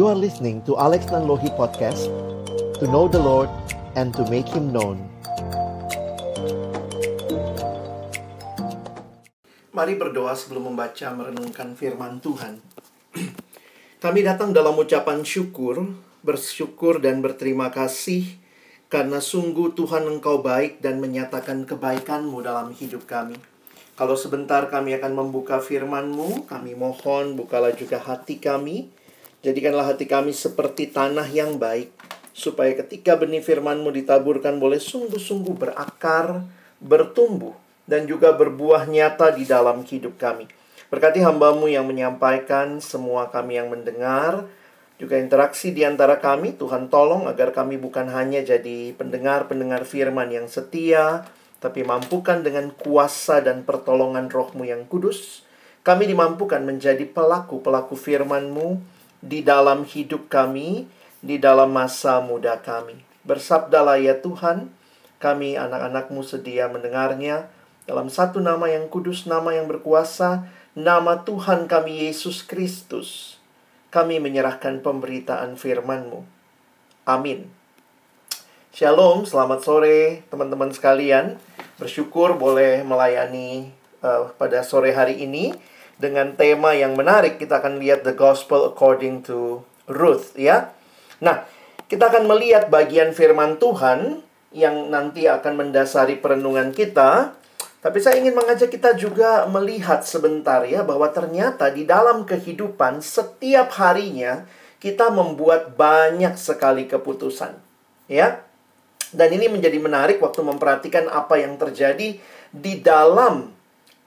You are listening to Alex Nanlohi Podcast To know the Lord and to make Him known Mari berdoa sebelum membaca merenungkan firman Tuhan Kami datang dalam ucapan syukur Bersyukur dan berterima kasih Karena sungguh Tuhan Engkau baik dan menyatakan kebaikan-Mu dalam hidup kami. Kalau sebentar kami akan membuka firman-Mu, kami mohon bukalah juga hati kami. Jadikanlah hati kami seperti tanah yang baik, supaya ketika benih firman-Mu ditaburkan boleh sungguh-sungguh berakar, bertumbuh, dan juga berbuah nyata di dalam hidup kami. Berkati hambamu yang menyampaikan, semua kami yang mendengar, juga interaksi di antara kami. Tuhan tolong agar kami bukan hanya jadi pendengar-pendengar firman yang setia, tapi mampukan dengan kuasa dan pertolongan rohmu yang kudus. Kami dimampukan menjadi pelaku-pelaku firman-Mu di dalam hidup kami, di dalam masa muda kami. Bersabdalah ya Tuhan, kami anak-anakmu sedia mendengarnya dalam satu nama yang kudus, nama yang berkuasa, nama Tuhan kami Yesus Kristus kami menyerahkan pemberitaan firman-Mu. Amin. Shalom, selamat sore teman-teman sekalian. Bersyukur boleh melayani uh, pada sore hari ini dengan tema yang menarik. Kita akan lihat the gospel according to Ruth ya. Nah, kita akan melihat bagian firman Tuhan yang nanti akan mendasari perenungan kita tapi saya ingin mengajak kita juga melihat sebentar ya bahwa ternyata di dalam kehidupan setiap harinya kita membuat banyak sekali keputusan. Ya. Dan ini menjadi menarik waktu memperhatikan apa yang terjadi di dalam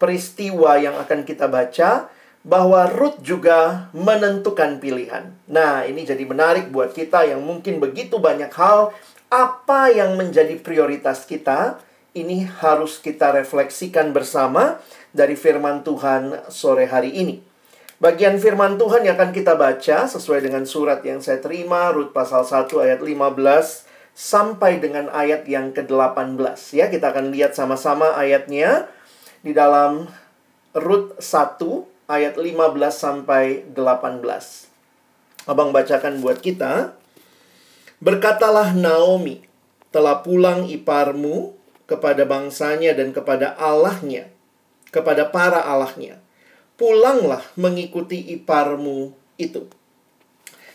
peristiwa yang akan kita baca bahwa Ruth juga menentukan pilihan. Nah, ini jadi menarik buat kita yang mungkin begitu banyak hal apa yang menjadi prioritas kita ini harus kita refleksikan bersama dari firman Tuhan sore hari ini. Bagian firman Tuhan yang akan kita baca sesuai dengan surat yang saya terima, Rut pasal 1 ayat 15 sampai dengan ayat yang ke-18 ya. Kita akan lihat sama-sama ayatnya di dalam Rut 1 ayat 15 sampai 18. Abang bacakan buat kita. Berkatalah Naomi, telah pulang iparmu kepada bangsanya dan kepada Allahnya, kepada para Allahnya. Pulanglah mengikuti iparmu itu.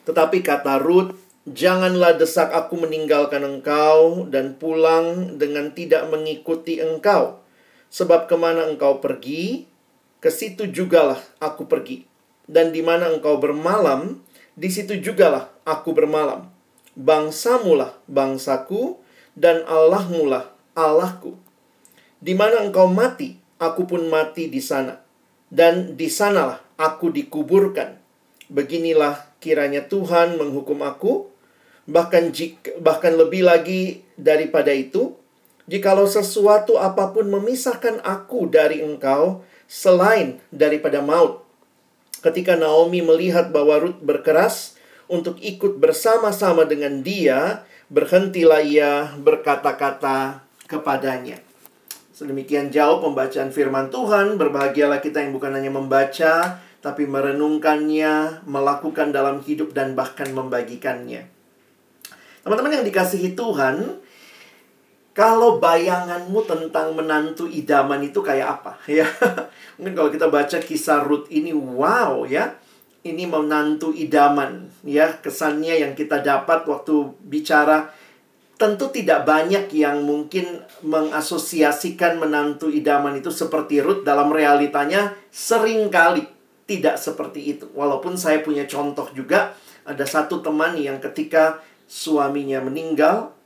Tetapi kata Ruth, janganlah desak aku meninggalkan engkau dan pulang dengan tidak mengikuti engkau. Sebab ke mana engkau pergi, ke situ jugalah aku pergi. Dan di mana engkau bermalam, di situ jugalah aku bermalam. Bangsamulah bangsaku, dan Allahmulah Allahku. Di mana engkau mati, aku pun mati di sana. Dan di sanalah aku dikuburkan. Beginilah kiranya Tuhan menghukum aku, bahkan jika, bahkan lebih lagi daripada itu, jikalau sesuatu apa pun memisahkan aku dari engkau selain daripada maut. Ketika Naomi melihat bahwa Ruth berkeras untuk ikut bersama-sama dengan dia, berhentilah ia berkata-kata kepadanya. Sedemikian jauh pembacaan firman Tuhan, berbahagialah kita yang bukan hanya membaca, tapi merenungkannya, melakukan dalam hidup, dan bahkan membagikannya. Teman-teman yang dikasihi Tuhan, kalau bayanganmu tentang menantu idaman itu kayak apa ya? Mungkin kalau kita baca kisah Ruth ini wow ya. Ini menantu idaman ya, kesannya yang kita dapat waktu bicara tentu tidak banyak yang mungkin mengasosiasikan menantu idaman itu seperti Ruth dalam realitanya sering kali tidak seperti itu. Walaupun saya punya contoh juga ada satu teman yang ketika suaminya meninggal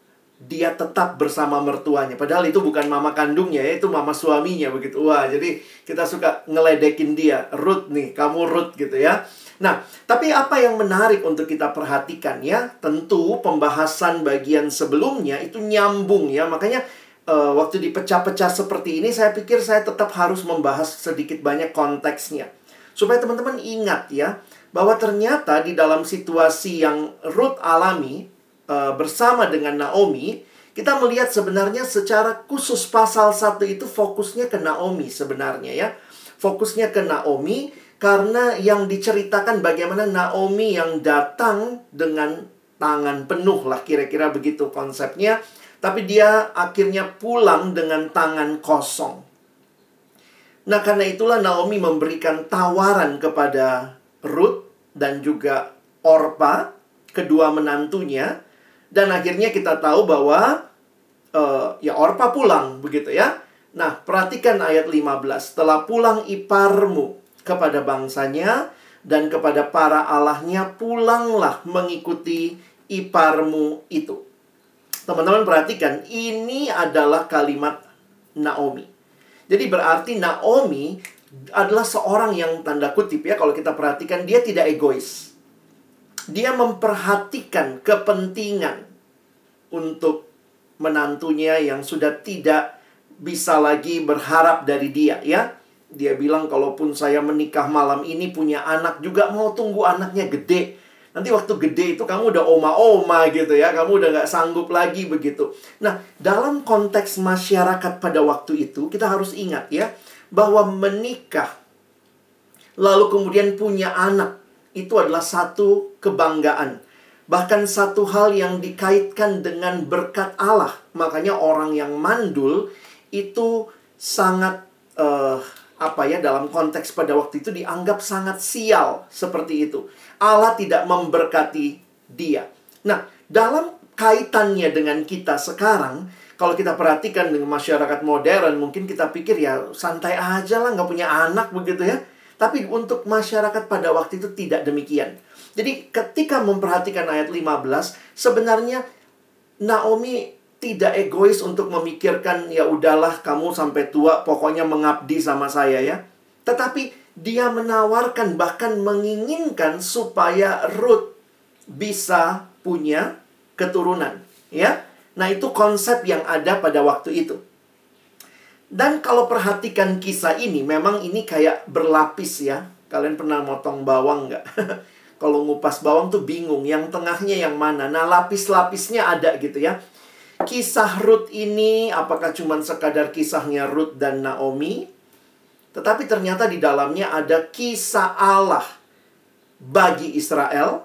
dia tetap bersama mertuanya. Padahal itu bukan mama kandungnya, ya, itu mama suaminya begitu. Wah, jadi kita suka ngeledekin dia. Ruth nih, kamu Ruth gitu ya. Nah, tapi apa yang menarik untuk kita perhatikan ya? Tentu pembahasan bagian sebelumnya itu nyambung ya. Makanya uh, waktu dipecah-pecah seperti ini saya pikir saya tetap harus membahas sedikit banyak konteksnya. Supaya teman-teman ingat ya bahwa ternyata di dalam situasi yang Ruth alami uh, bersama dengan Naomi, kita melihat sebenarnya secara khusus pasal 1 itu fokusnya ke Naomi sebenarnya ya. Fokusnya ke Naomi Karena yang diceritakan bagaimana Naomi yang datang dengan tangan penuh lah kira-kira begitu konsepnya. Tapi dia akhirnya pulang dengan tangan kosong. Nah karena itulah Naomi memberikan tawaran kepada Ruth dan juga Orpa, kedua menantunya. Dan akhirnya kita tahu bahwa uh, ya Orpa pulang begitu ya. Nah, perhatikan ayat 15. Setelah pulang iparmu kepada bangsanya dan kepada para allahnya, pulanglah mengikuti iparmu itu. Teman-teman perhatikan, ini adalah kalimat Naomi. Jadi berarti Naomi adalah seorang yang tanda kutip ya, kalau kita perhatikan dia tidak egois. Dia memperhatikan kepentingan untuk menantunya yang sudah tidak bisa lagi berharap dari dia ya. Dia bilang kalaupun saya menikah malam ini punya anak juga mau tunggu anaknya gede. Nanti waktu gede itu kamu udah oma-oma gitu ya. Kamu udah gak sanggup lagi begitu. Nah, dalam konteks masyarakat pada waktu itu, kita harus ingat ya. Bahwa menikah, lalu kemudian punya anak. Itu adalah satu kebanggaan. Bahkan satu hal yang dikaitkan dengan berkat Allah. Makanya orang yang mandul itu sangat uh, apa ya dalam konteks pada waktu itu dianggap sangat sial seperti itu. Allah tidak memberkati dia. Nah, dalam kaitannya dengan kita sekarang, kalau kita perhatikan dengan masyarakat modern, mungkin kita pikir ya santai aja lah, nggak punya anak begitu ya. Tapi untuk masyarakat pada waktu itu tidak demikian. Jadi ketika memperhatikan ayat 15, sebenarnya Naomi tidak egois untuk memikirkan ya udahlah kamu sampai tua pokoknya mengabdi sama saya ya. Tetapi dia menawarkan bahkan menginginkan supaya Ruth bisa punya keturunan, ya. Nah, itu konsep yang ada pada waktu itu. Dan kalau perhatikan kisah ini, memang ini kayak berlapis ya. Kalian pernah motong bawang nggak? kalau ngupas bawang tuh bingung, yang tengahnya yang mana. Nah, lapis-lapisnya ada gitu ya kisah Ruth ini apakah cuma sekadar kisahnya Ruth dan Naomi? Tetapi ternyata di dalamnya ada kisah Allah bagi Israel.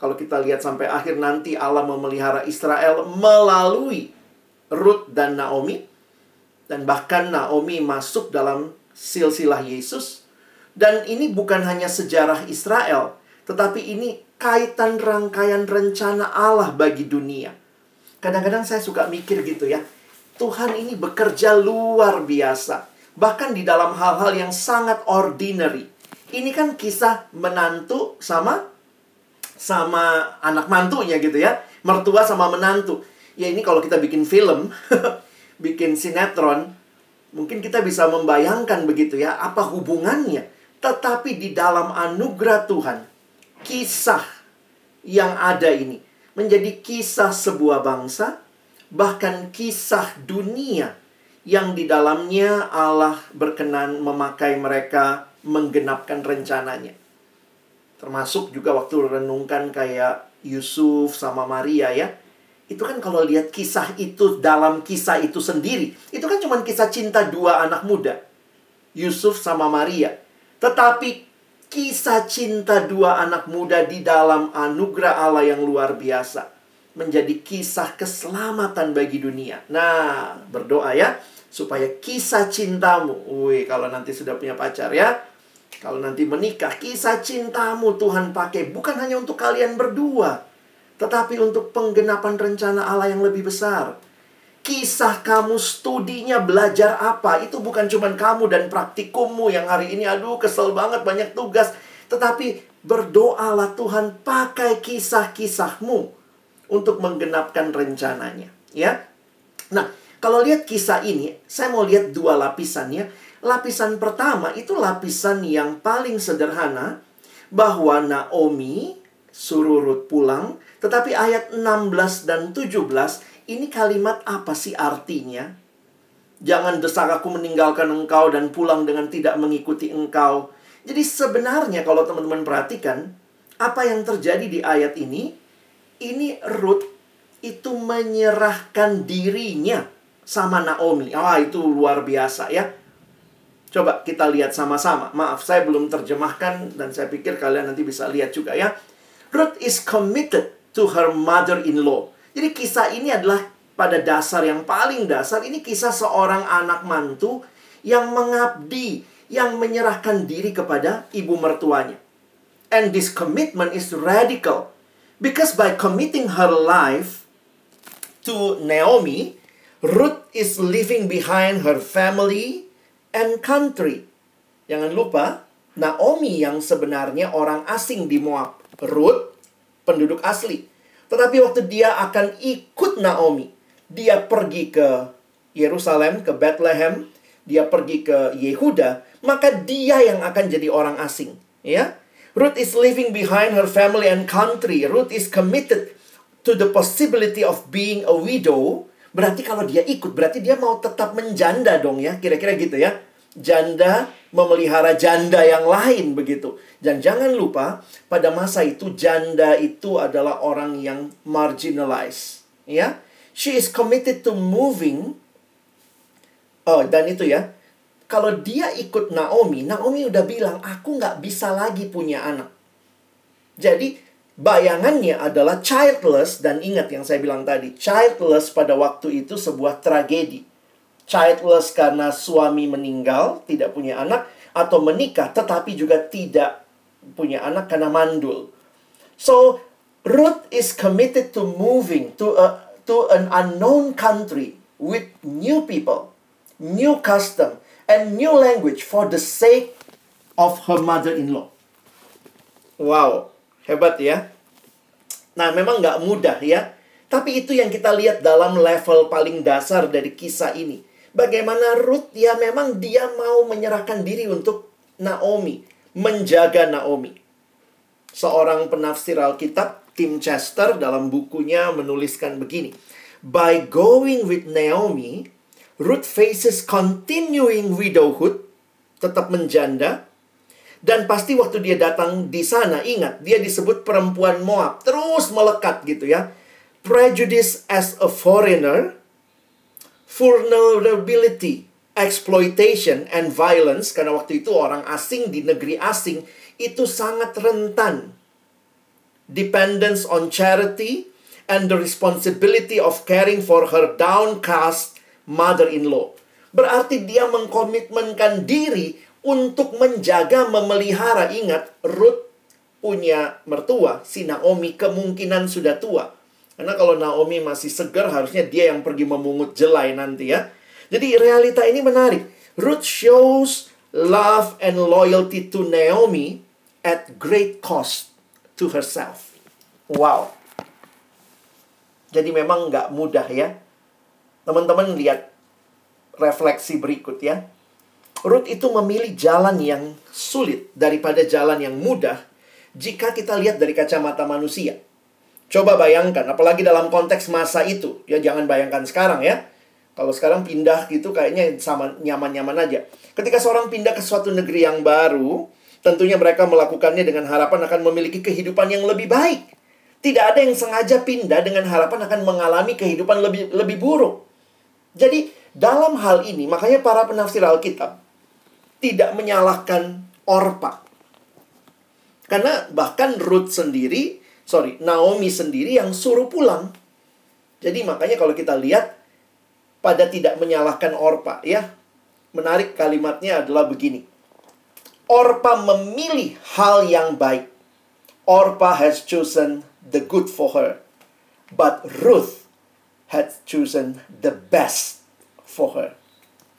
Kalau kita lihat sampai akhir nanti Allah memelihara Israel melalui Ruth dan Naomi. Dan bahkan Naomi masuk dalam silsilah Yesus. Dan ini bukan hanya sejarah Israel, tetapi ini kaitan rangkaian rencana Allah bagi dunia. Kadang-kadang saya suka mikir gitu ya. Tuhan ini bekerja luar biasa. Bahkan di dalam hal-hal yang sangat ordinary. Ini kan kisah menantu sama sama anak mantunya gitu ya. Mertua sama menantu. Ya ini kalau kita bikin film, bikin sinetron, mungkin kita bisa membayangkan begitu ya, apa hubungannya. Tetapi di dalam anugerah Tuhan, kisah yang ada ini menjadi kisah sebuah bangsa, bahkan kisah dunia yang di dalamnya Allah berkenan memakai mereka menggenapkan rencananya. Termasuk juga waktu renungkan kayak Yusuf sama Maria ya. Itu kan kalau lihat kisah itu dalam kisah itu sendiri, itu kan cuma kisah cinta dua anak muda. Yusuf sama Maria. Tetapi kisah cinta dua anak muda di dalam anugerah Allah yang luar biasa menjadi kisah keselamatan bagi dunia. Nah, berdoa ya supaya kisah cintamu, wih kalau nanti sudah punya pacar ya, kalau nanti menikah, kisah cintamu Tuhan pakai bukan hanya untuk kalian berdua, tetapi untuk penggenapan rencana Allah yang lebih besar. Kisah kamu studinya belajar apa itu bukan cuma kamu dan praktikummu yang hari ini. Aduh kesel banget banyak tugas. Tetapi berdoalah Tuhan pakai kisah-kisahmu untuk menggenapkan rencananya ya. Nah kalau lihat kisah ini saya mau lihat dua lapisannya lapisan pertama itu lapisan yang paling sederhana bahwa Naomi suruh Ruth pulang tetapi ayat 16 dan 17 ini kalimat apa sih artinya? Jangan desak aku meninggalkan engkau dan pulang dengan tidak mengikuti engkau. Jadi sebenarnya kalau teman-teman perhatikan, apa yang terjadi di ayat ini, ini Ruth itu menyerahkan dirinya sama Naomi. Ah, itu luar biasa ya. Coba kita lihat sama-sama. Maaf, saya belum terjemahkan dan saya pikir kalian nanti bisa lihat juga ya. Ruth is committed to her mother-in-law. Jadi kisah ini adalah pada dasar yang paling dasar ini kisah seorang anak mantu yang mengabdi, yang menyerahkan diri kepada ibu mertuanya. And this commitment is radical. Because by committing her life to Naomi, Ruth is leaving behind her family and country. Jangan lupa, Naomi yang sebenarnya orang asing di Moab. Ruth, penduduk asli. Tetapi waktu dia akan ikut Naomi, dia pergi ke Yerusalem, ke Bethlehem, dia pergi ke Yehuda, maka dia yang akan jadi orang asing. Ya, Ruth is leaving behind her family and country. Ruth is committed to the possibility of being a widow Berarti kalau dia ikut, berarti dia mau tetap menjanda dong ya. Kira-kira gitu ya. Janda memelihara janda yang lain begitu. Dan jangan lupa, pada masa itu janda itu adalah orang yang marginalized. Ya. She is committed to moving. Oh, dan itu ya. Kalau dia ikut Naomi, Naomi udah bilang, aku nggak bisa lagi punya anak. Jadi, bayangannya adalah childless dan ingat yang saya bilang tadi, childless pada waktu itu sebuah tragedi. Childless karena suami meninggal, tidak punya anak atau menikah tetapi juga tidak punya anak karena mandul. So, Ruth is committed to moving to a to an unknown country with new people, new custom, and new language for the sake of her mother-in-law. Wow, Hebat ya. Nah, memang nggak mudah ya. Tapi itu yang kita lihat dalam level paling dasar dari kisah ini. Bagaimana Ruth ya memang dia mau menyerahkan diri untuk Naomi. Menjaga Naomi. Seorang penafsir Alkitab, Tim Chester dalam bukunya menuliskan begini. By going with Naomi, Ruth faces continuing widowhood, tetap menjanda, dan pasti waktu dia datang di sana, ingat, dia disebut perempuan Moab. Terus melekat gitu ya. Prejudice as a foreigner, vulnerability, exploitation, and violence. Karena waktu itu orang asing di negeri asing itu sangat rentan. Dependence on charity and the responsibility of caring for her downcast mother-in-law. Berarti dia mengkomitmenkan diri untuk menjaga memelihara ingat Ruth punya mertua si Naomi kemungkinan sudah tua karena kalau Naomi masih segar harusnya dia yang pergi memungut jelai nanti ya. Jadi realita ini menarik. Ruth shows love and loyalty to Naomi at great cost to herself. Wow. Jadi memang nggak mudah ya. Teman-teman lihat refleksi berikut ya. Ruth itu memilih jalan yang sulit daripada jalan yang mudah. Jika kita lihat dari kacamata manusia. Coba bayangkan, apalagi dalam konteks masa itu. Ya jangan bayangkan sekarang ya. Kalau sekarang pindah gitu kayaknya sama nyaman-nyaman aja. Ketika seorang pindah ke suatu negeri yang baru, tentunya mereka melakukannya dengan harapan akan memiliki kehidupan yang lebih baik. Tidak ada yang sengaja pindah dengan harapan akan mengalami kehidupan lebih lebih buruk. Jadi, dalam hal ini, makanya para penafsir Alkitab tidak menyalahkan Orpa. Karena bahkan Ruth sendiri, sorry, Naomi sendiri yang suruh pulang. Jadi makanya kalau kita lihat pada tidak menyalahkan Orpa, ya. Menarik kalimatnya adalah begini. Orpa memilih hal yang baik. Orpa has chosen the good for her. But Ruth had chosen the best for her.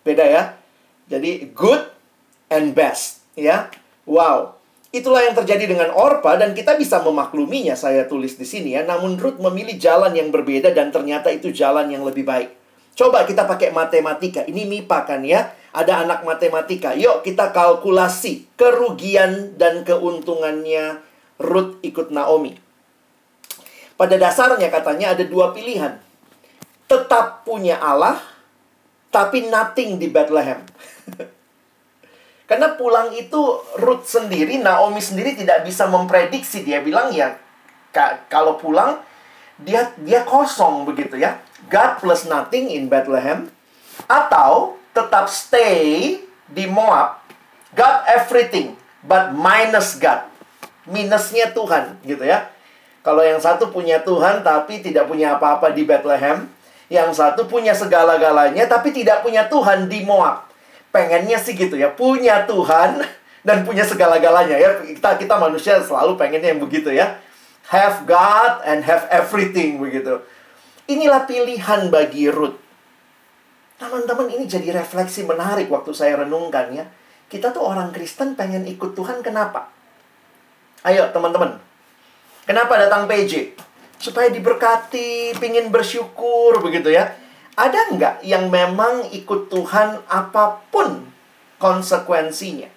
Beda ya. Jadi good and best, ya. Wow. Itulah yang terjadi dengan Orpa dan kita bisa memakluminya saya tulis di sini ya. Namun Ruth memilih jalan yang berbeda dan ternyata itu jalan yang lebih baik. Coba kita pakai matematika. Ini MIPA kan ya. Ada anak matematika. Yuk kita kalkulasi kerugian dan keuntungannya Ruth ikut Naomi. Pada dasarnya katanya ada dua pilihan. Tetap punya Allah, tapi nothing di Bethlehem. Karena pulang itu Ruth sendiri, Naomi sendiri tidak bisa memprediksi. Dia bilang ya, kalau pulang dia dia kosong begitu ya. God plus nothing in Bethlehem atau tetap stay di Moab, got everything but minus God. Minusnya Tuhan, gitu ya. Kalau yang satu punya Tuhan tapi tidak punya apa-apa di Bethlehem, yang satu punya segala-galanya tapi tidak punya Tuhan di Moab. Pengennya sih gitu ya, punya Tuhan dan punya segala-galanya ya. Kita kita manusia selalu pengennya yang begitu ya. Have God and have everything begitu. Inilah pilihan bagi Ruth. Teman-teman ini jadi refleksi menarik waktu saya renungkan ya. Kita tuh orang Kristen pengen ikut Tuhan kenapa? Ayo teman-teman. Kenapa datang PJ? Supaya diberkati, pingin bersyukur begitu ya. Ada nggak yang memang ikut Tuhan apa pun konsekuensinya?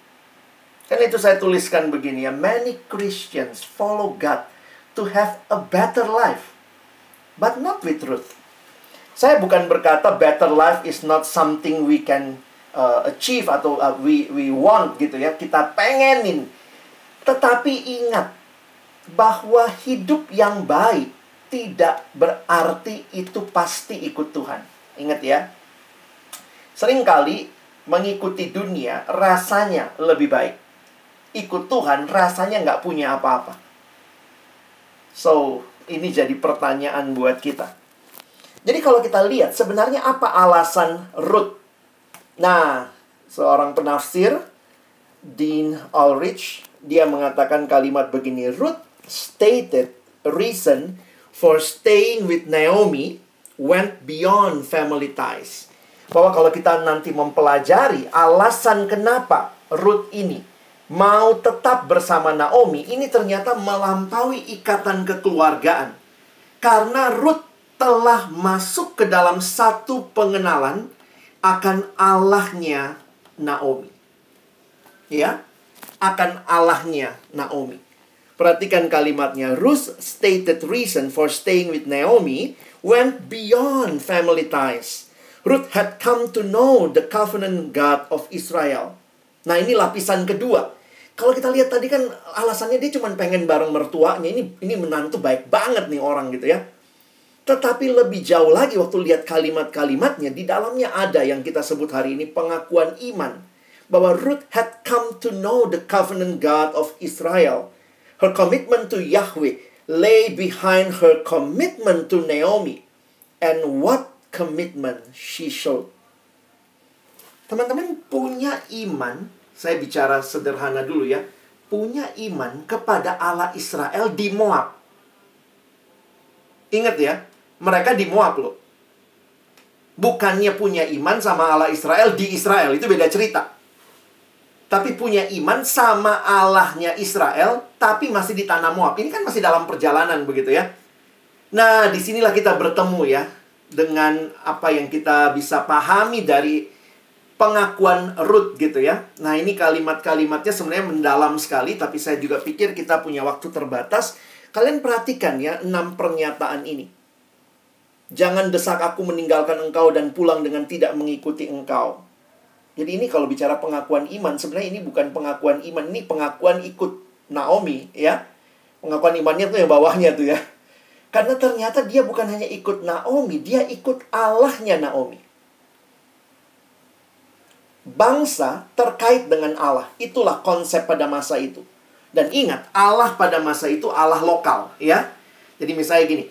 Kan itu saya tuliskan begini ya. Many Christians follow God to have a better life. But not with truth. Saya bukan berkata better life is not something we can uh, achieve atau uh, we we want gitu ya. Kita pengenin. Tetapi ingat bahwa hidup yang baik tidak berarti itu pasti ikut Tuhan. Ingat ya. Seringkali mengikuti dunia rasanya lebih baik. Ikut Tuhan rasanya nggak punya apa-apa. So, ini jadi pertanyaan buat kita. Jadi kalau kita lihat sebenarnya apa alasan Ruth? Nah, seorang penafsir Dean Ulrich dia mengatakan kalimat begini, Ruth stated reason for staying with Naomi went beyond family ties. Bahwa kalau kita nanti mempelajari alasan kenapa Ruth ini mau tetap bersama Naomi, ini ternyata melampaui ikatan kekeluargaan. Karena Ruth telah masuk ke dalam satu pengenalan akan Allahnya Naomi. Ya, akan Allahnya Naomi. Perhatikan kalimatnya. Ruth stated reason for staying with Naomi went beyond family ties. Ruth had come to know the covenant God of Israel. Nah, ini lapisan kedua. Kalau kita lihat tadi kan alasannya dia cuma pengen bareng mertuanya. Ini ini menantu baik banget nih orang gitu ya. Tetapi lebih jauh lagi waktu lihat kalimat-kalimatnya di dalamnya ada yang kita sebut hari ini pengakuan iman bahwa Ruth had come to know the covenant God of Israel. Her commitment to Yahweh lay behind her commitment to Naomi. And what commitment she showed. Teman-teman punya iman, saya bicara sederhana dulu ya. Punya iman kepada Allah Israel di Moab. Ingat ya, mereka di Moab loh. Bukannya punya iman sama Allah Israel di Israel, itu beda cerita tapi punya iman sama Allahnya Israel, tapi masih di tanah Moab. Ini kan masih dalam perjalanan begitu ya. Nah, di sinilah kita bertemu ya dengan apa yang kita bisa pahami dari pengakuan Ruth gitu ya. Nah, ini kalimat-kalimatnya sebenarnya mendalam sekali, tapi saya juga pikir kita punya waktu terbatas. Kalian perhatikan ya enam pernyataan ini. Jangan desak aku meninggalkan engkau dan pulang dengan tidak mengikuti engkau. Jadi ini kalau bicara pengakuan iman, sebenarnya ini bukan pengakuan iman, ini pengakuan ikut Naomi ya. Pengakuan imannya tuh yang bawahnya tuh ya. Karena ternyata dia bukan hanya ikut Naomi, dia ikut Allahnya Naomi. Bangsa terkait dengan Allah, itulah konsep pada masa itu. Dan ingat, Allah pada masa itu Allah lokal, ya. Jadi misalnya gini,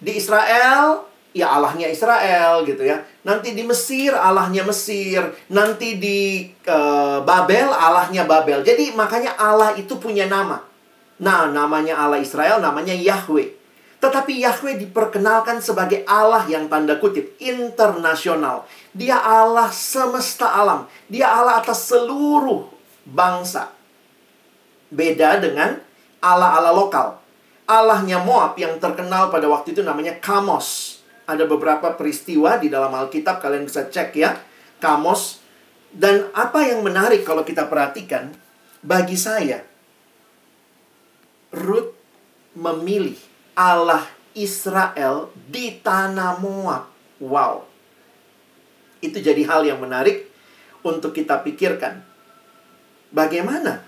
di Israel ya Allahnya Israel gitu ya. Nanti di Mesir Allahnya Mesir, nanti di uh, Babel Allahnya Babel. Jadi makanya Allah itu punya nama. Nah, namanya Allah Israel namanya Yahweh. Tetapi Yahweh diperkenalkan sebagai Allah yang tanda kutip internasional. Dia Allah semesta alam. Dia Allah atas seluruh bangsa. Beda dengan Allah-Allah lokal. Allahnya Moab yang terkenal pada waktu itu namanya Kamos ada beberapa peristiwa di dalam Alkitab kalian bisa cek ya. Kamos dan apa yang menarik kalau kita perhatikan bagi saya Ruth memilih Allah Israel di tanah Moab. Wow. Itu jadi hal yang menarik untuk kita pikirkan. Bagaimana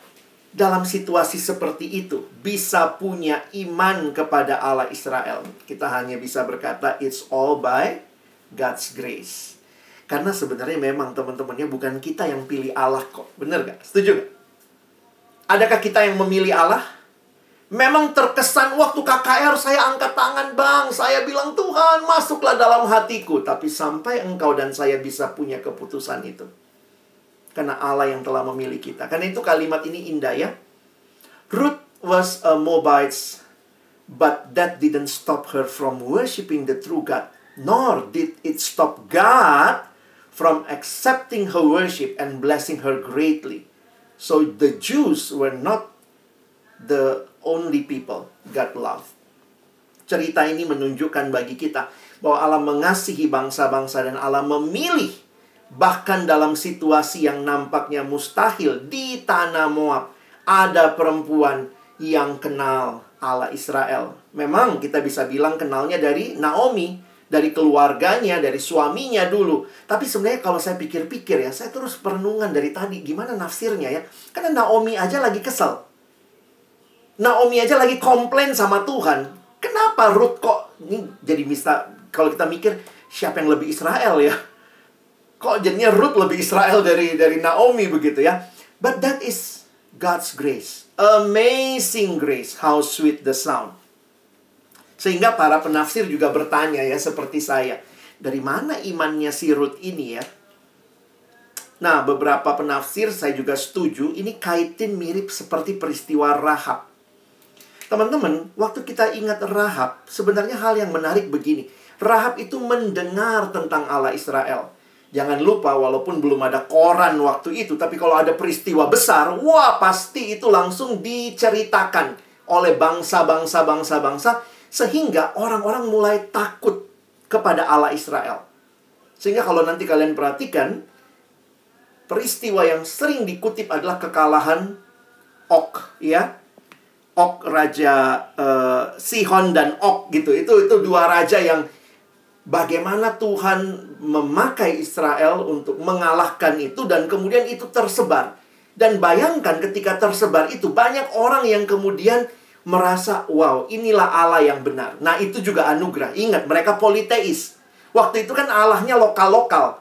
dalam situasi seperti itu bisa punya iman kepada Allah Israel. Kita hanya bisa berkata it's all by God's grace. Karena sebenarnya memang teman-temannya bukan kita yang pilih Allah kok. Bener gak? Setuju gak? Adakah kita yang memilih Allah? Memang terkesan waktu KKR saya angkat tangan bang. Saya bilang Tuhan masuklah dalam hatiku. Tapi sampai engkau dan saya bisa punya keputusan itu. Karena Allah yang telah memilih kita. Karena itu kalimat ini indah ya. Ruth was a Moabite, but that didn't stop her from worshiping the true God. Nor did it stop God from accepting her worship and blessing her greatly. So the Jews were not the only people God loved. Cerita ini menunjukkan bagi kita bahwa Allah mengasihi bangsa-bangsa dan Allah memilih bahkan dalam situasi yang nampaknya mustahil di tanah Moab ada perempuan yang kenal Allah Israel. Memang kita bisa bilang kenalnya dari Naomi, dari keluarganya, dari suaminya dulu. Tapi sebenarnya kalau saya pikir-pikir ya, saya terus perenungan dari tadi gimana nafsirnya ya. Karena Naomi aja lagi kesel. Naomi aja lagi komplain sama Tuhan. Kenapa Ruth kok ini jadi mista kalau kita mikir siapa yang lebih Israel ya? Kok jadinya Ruth lebih Israel dari dari Naomi begitu ya? But that is God's grace. Amazing grace, how sweet the sound. Sehingga para penafsir juga bertanya ya seperti saya, dari mana imannya si Ruth ini ya? Nah, beberapa penafsir saya juga setuju, ini kaitin mirip seperti peristiwa Rahab. Teman-teman, waktu kita ingat Rahab, sebenarnya hal yang menarik begini. Rahab itu mendengar tentang Allah Israel. Jangan lupa, walaupun belum ada koran waktu itu, tapi kalau ada peristiwa besar, wah pasti itu langsung diceritakan oleh bangsa-bangsa bangsa-bangsa sehingga orang-orang mulai takut kepada Allah Israel. Sehingga kalau nanti kalian perhatikan, peristiwa yang sering dikutip adalah kekalahan Ok, ya. Ok raja uh, Sihon dan Ok gitu. Itu itu dua raja yang bagaimana Tuhan memakai Israel untuk mengalahkan itu dan kemudian itu tersebar. Dan bayangkan ketika tersebar itu banyak orang yang kemudian merasa, wow, inilah Allah yang benar. Nah, itu juga anugerah. Ingat, mereka politeis. Waktu itu kan Allahnya lokal-lokal.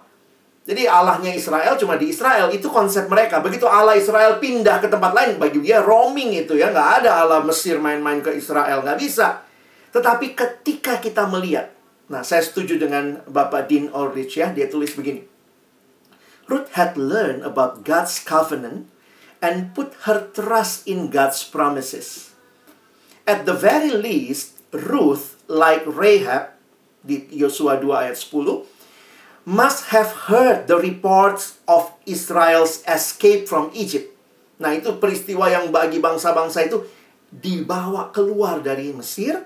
Jadi Allahnya Israel cuma di Israel. Itu konsep mereka. Begitu Allah Israel pindah ke tempat lain, bagi dia roaming itu ya. Nggak ada Allah Mesir main-main ke Israel. Nggak bisa. Tetapi ketika kita melihat, nah saya setuju dengan Bapak Dean Ulrich ya, dia tulis begini. Ruth had learned about God's covenant and put her trust in God's promises. At the very least, Ruth, like Rahab, di Yosua 2 ayat 10, must have heard the reports of Israel's escape from Egypt. Nah, itu peristiwa yang bagi bangsa-bangsa itu dibawa keluar dari Mesir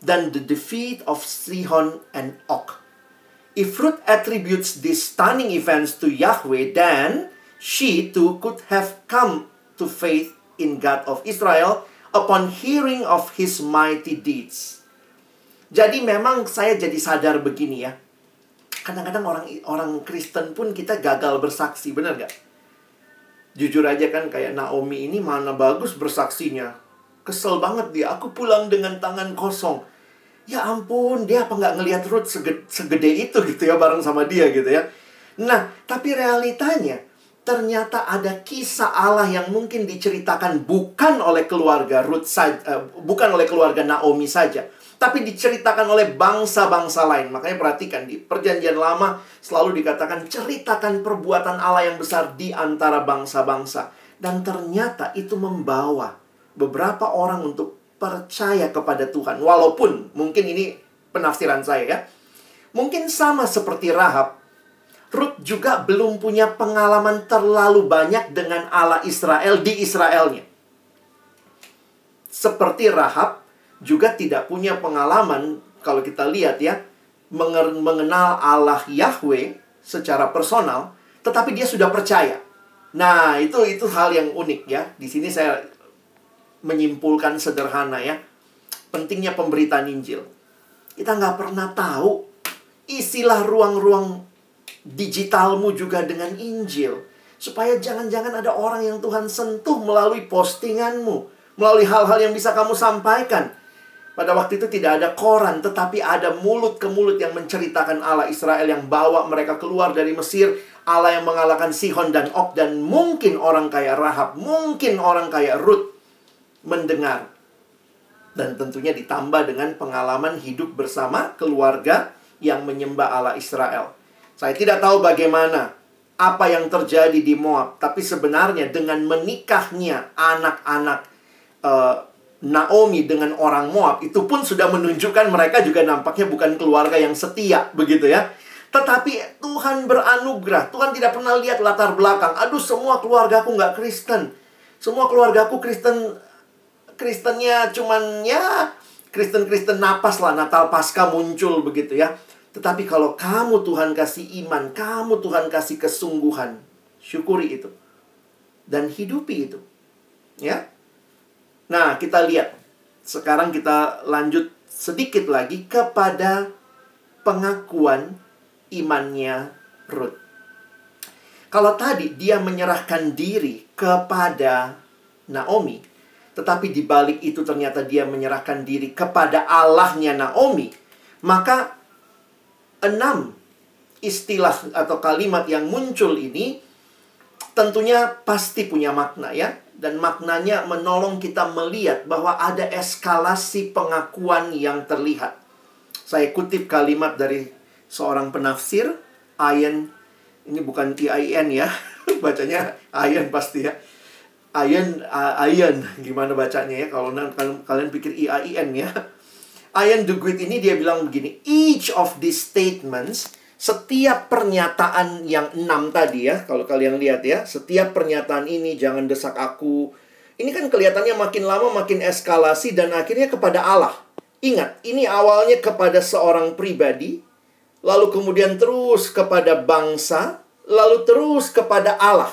dan the defeat of Sihon and Og. If Ruth attributes these stunning events to Yahweh, then she too could have come to faith in God of Israel upon hearing of his mighty deeds. Jadi memang saya jadi sadar begini ya. Kadang-kadang orang orang Kristen pun kita gagal bersaksi, benar gak? Jujur aja kan kayak Naomi ini mana bagus bersaksinya. Kesel banget dia, aku pulang dengan tangan kosong. Ya ampun, dia apa nggak ngelihat Ruth segede, segede itu gitu ya bareng sama dia gitu ya. Nah, tapi realitanya ternyata ada kisah Allah yang mungkin diceritakan bukan oleh keluarga Ruth saja, uh, bukan oleh keluarga Naomi saja, tapi diceritakan oleh bangsa-bangsa lain. Makanya perhatikan di Perjanjian Lama selalu dikatakan ceritakan perbuatan Allah yang besar di antara bangsa-bangsa dan ternyata itu membawa beberapa orang untuk percaya kepada Tuhan. Walaupun mungkin ini penafsiran saya ya. Mungkin sama seperti Rahab, Ruth juga belum punya pengalaman terlalu banyak dengan Allah Israel di Israelnya. Seperti Rahab juga tidak punya pengalaman kalau kita lihat ya mengenal Allah Yahweh secara personal, tetapi dia sudah percaya. Nah, itu itu hal yang unik ya. Di sini saya menyimpulkan sederhana ya. Pentingnya pemberitaan Injil. Kita nggak pernah tahu isilah ruang-ruang digitalmu juga dengan Injil. Supaya jangan-jangan ada orang yang Tuhan sentuh melalui postinganmu. Melalui hal-hal yang bisa kamu sampaikan. Pada waktu itu tidak ada koran, tetapi ada mulut ke mulut yang menceritakan Allah Israel yang bawa mereka keluar dari Mesir, Allah yang mengalahkan Sihon dan Og, dan mungkin orang kaya Rahab, mungkin orang kaya Ruth mendengar. Dan tentunya ditambah dengan pengalaman hidup bersama keluarga yang menyembah Allah Israel. Saya tidak tahu bagaimana apa yang terjadi di Moab, tapi sebenarnya dengan menikahnya anak-anak uh, Naomi dengan orang Moab itu pun sudah menunjukkan mereka juga nampaknya bukan keluarga yang setia begitu ya. Tetapi Tuhan beranugerah. Tuhan tidak pernah lihat latar belakang. Aduh, semua keluarga aku nggak Kristen. Semua keluarga aku Kristen Kristennya cuman ya Kristen-Kristen napas lah Natal Pasca muncul begitu ya. Tetapi kalau kamu Tuhan kasih iman, kamu Tuhan kasih kesungguhan, syukuri itu. Dan hidupi itu. Ya. Nah, kita lihat. Sekarang kita lanjut sedikit lagi kepada pengakuan imannya Ruth. Kalau tadi dia menyerahkan diri kepada Naomi, tetapi di balik itu ternyata dia menyerahkan diri kepada Allahnya Naomi, maka enam istilah atau kalimat yang muncul ini tentunya pasti punya makna ya dan maknanya menolong kita melihat bahwa ada eskalasi pengakuan yang terlihat. Saya kutip kalimat dari seorang penafsir, Ayen, ini bukan T-I-N ya, bacanya Ayen pasti ya. Ayen, uh, Ayen, gimana bacanya ya, kalau kalian, kalian pikir I-A-I-N ya. Ayen Duguit ini dia bilang begini, each of these statements setiap pernyataan yang enam tadi ya, kalau kalian lihat ya, setiap pernyataan ini jangan desak aku. Ini kan kelihatannya makin lama makin eskalasi dan akhirnya kepada Allah. Ingat, ini awalnya kepada seorang pribadi, lalu kemudian terus kepada bangsa, lalu terus kepada Allah.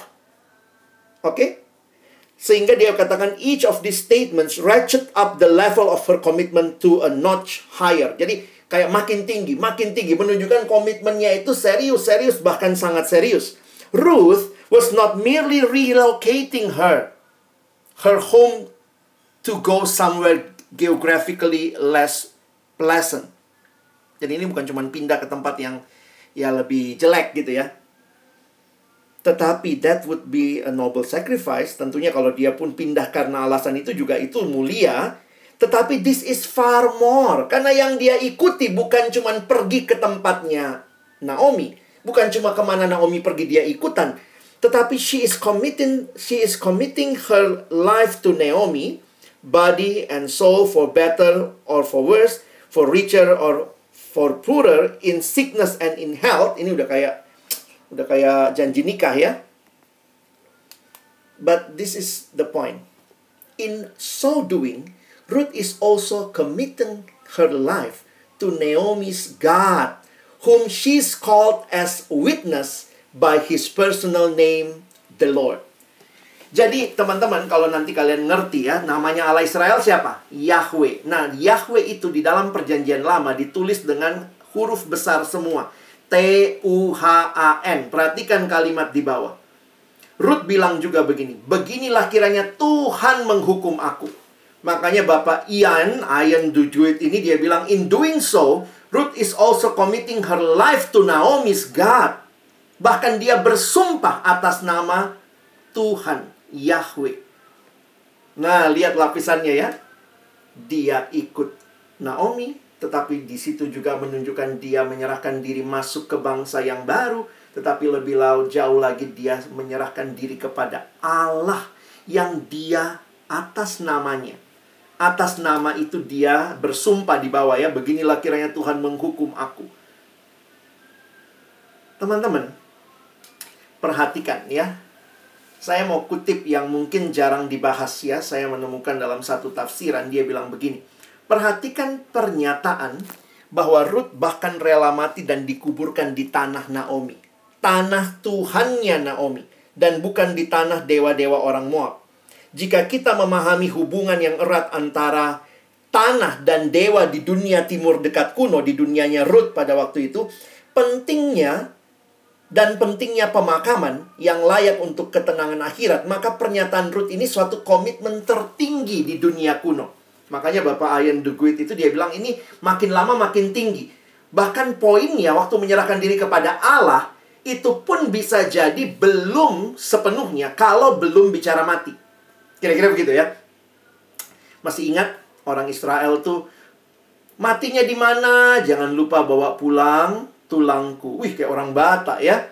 Oke? Okay? Sehingga dia katakan each of these statements ratchet up the level of her commitment to a notch higher. Jadi kayak makin tinggi, makin tinggi menunjukkan komitmennya itu serius, serius bahkan sangat serius. Ruth was not merely relocating her her home to go somewhere geographically less pleasant. Jadi ini bukan cuma pindah ke tempat yang ya lebih jelek gitu ya. Tetapi that would be a noble sacrifice. Tentunya kalau dia pun pindah karena alasan itu juga itu mulia. Tetapi this is far more. Karena yang dia ikuti bukan cuma pergi ke tempatnya Naomi. Bukan cuma ke mana Naomi pergi dia ikutan. Tetapi she is committing, she is committing her life to Naomi. Body and soul for better or for worse. For richer or for poorer. In sickness and in health. Ini udah kayak udah kayak janji nikah ya. But this is the point. In so doing, Ruth is also committing her life to Naomi's God, whom she's called as witness by his personal name, the Lord. Jadi teman-teman kalau nanti kalian ngerti ya namanya Allah Israel siapa? Yahweh. Nah Yahweh itu di dalam perjanjian lama ditulis dengan huruf besar semua. T-U-H-A-N. Perhatikan kalimat di bawah. Ruth bilang juga begini. Beginilah kiranya Tuhan menghukum aku Makanya Bapak Ian, Ian Dujuit ini dia bilang, in doing so, Ruth is also committing her life to Naomi's God. Bahkan dia bersumpah atas nama Tuhan, Yahweh. Nah, lihat lapisannya ya. Dia ikut Naomi, tetapi di situ juga menunjukkan dia menyerahkan diri masuk ke bangsa yang baru, tetapi lebih jauh lagi dia menyerahkan diri kepada Allah yang dia atas namanya atas nama itu dia bersumpah di bawah ya, beginilah kiranya Tuhan menghukum aku. Teman-teman, perhatikan ya. Saya mau kutip yang mungkin jarang dibahas ya. Saya menemukan dalam satu tafsiran dia bilang begini. Perhatikan pernyataan bahwa Ruth bahkan rela mati dan dikuburkan di tanah Naomi. Tanah Tuhannya Naomi dan bukan di tanah dewa-dewa orang Moab jika kita memahami hubungan yang erat antara tanah dan dewa di dunia timur dekat kuno, di dunianya Ruth pada waktu itu, pentingnya dan pentingnya pemakaman yang layak untuk ketenangan akhirat, maka pernyataan Ruth ini suatu komitmen tertinggi di dunia kuno. Makanya Bapak Ian Duguid itu dia bilang ini makin lama makin tinggi. Bahkan poinnya waktu menyerahkan diri kepada Allah itu pun bisa jadi belum sepenuhnya kalau belum bicara mati. Kira-kira begitu ya. Masih ingat orang Israel tuh matinya di mana? Jangan lupa bawa pulang tulangku. Wih, kayak orang Batak ya.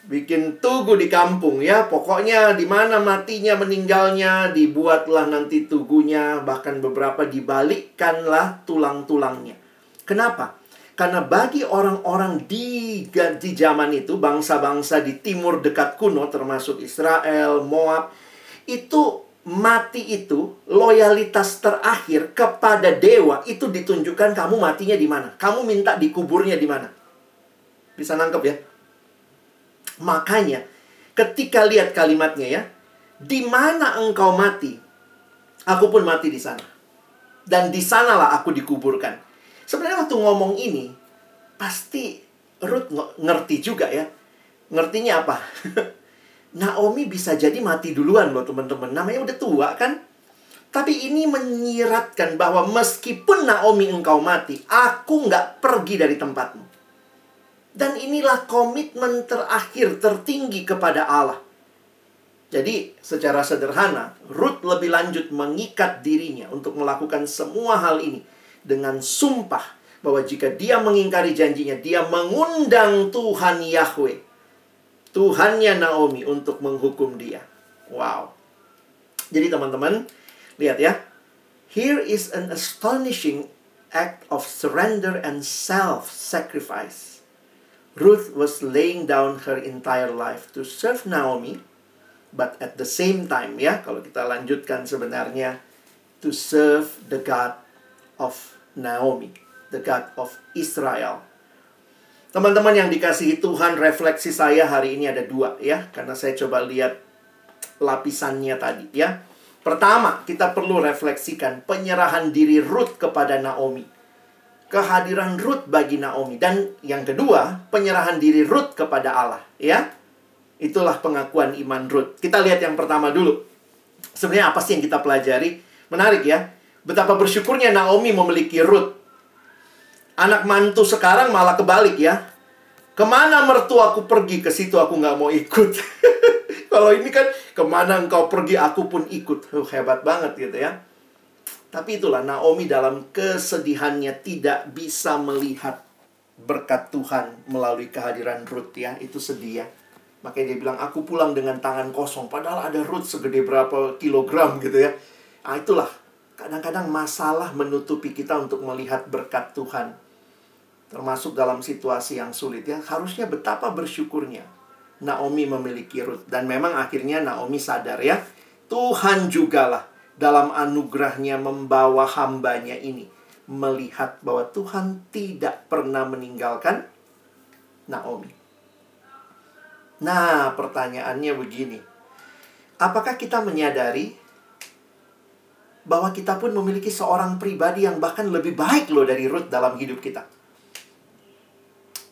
Bikin tugu di kampung ya. Pokoknya di mana matinya meninggalnya dibuatlah nanti tugunya, bahkan beberapa dibalikkanlah tulang-tulangnya. Kenapa? Karena bagi orang-orang di, di zaman itu, bangsa-bangsa di timur dekat kuno, termasuk Israel, Moab, itu mati itu, loyalitas terakhir kepada dewa, itu ditunjukkan kamu matinya di mana. Kamu minta dikuburnya di mana. Bisa nangkep ya? Makanya, ketika lihat kalimatnya ya, di mana engkau mati, aku pun mati di sana. Dan di sanalah aku dikuburkan. Sebenarnya waktu ngomong ini, pasti Ruth ngerti juga ya. Ngertinya apa? Naomi bisa jadi mati duluan loh teman-teman. Namanya udah tua kan? Tapi ini menyiratkan bahwa meskipun Naomi engkau mati, aku nggak pergi dari tempatmu. Dan inilah komitmen terakhir tertinggi kepada Allah. Jadi secara sederhana, Ruth lebih lanjut mengikat dirinya untuk melakukan semua hal ini dengan sumpah bahwa jika dia mengingkari janjinya, dia mengundang Tuhan Yahweh, Tuhannya Naomi untuk menghukum dia. Wow. Jadi teman-teman, lihat ya. Here is an astonishing act of surrender and self-sacrifice. Ruth was laying down her entire life to serve Naomi, but at the same time ya, kalau kita lanjutkan sebenarnya to serve the God of Naomi, the God of Israel. Teman-teman yang dikasihi Tuhan, refleksi saya hari ini ada dua ya, karena saya coba lihat lapisannya tadi ya. Pertama, kita perlu refleksikan penyerahan diri Ruth kepada Naomi. Kehadiran Ruth bagi Naomi dan yang kedua, penyerahan diri Ruth kepada Allah, ya. Itulah pengakuan iman Ruth. Kita lihat yang pertama dulu. Sebenarnya apa sih yang kita pelajari? Menarik ya. Betapa bersyukurnya Naomi memiliki Ruth. Anak mantu sekarang malah kebalik ya. Ke mana mertuaku pergi, ke situ aku nggak mau ikut. Kalau ini kan, ke mana engkau pergi, aku pun ikut. Uh, hebat banget gitu ya. Tapi itulah Naomi dalam kesedihannya tidak bisa melihat berkat Tuhan melalui kehadiran Ruth ya. Itu sedih ya. Makanya dia bilang, aku pulang dengan tangan kosong. Padahal ada Ruth segede berapa kilogram gitu ya. Nah itulah Kadang-kadang masalah menutupi kita untuk melihat berkat Tuhan. Termasuk dalam situasi yang sulit ya. Harusnya betapa bersyukurnya Naomi memiliki Ruth. Dan memang akhirnya Naomi sadar ya. Tuhan jugalah dalam anugerahnya membawa hambanya ini. Melihat bahwa Tuhan tidak pernah meninggalkan Naomi. Nah, pertanyaannya begini. Apakah kita menyadari bahwa kita pun memiliki seorang pribadi yang bahkan lebih baik loh dari Ruth dalam hidup kita.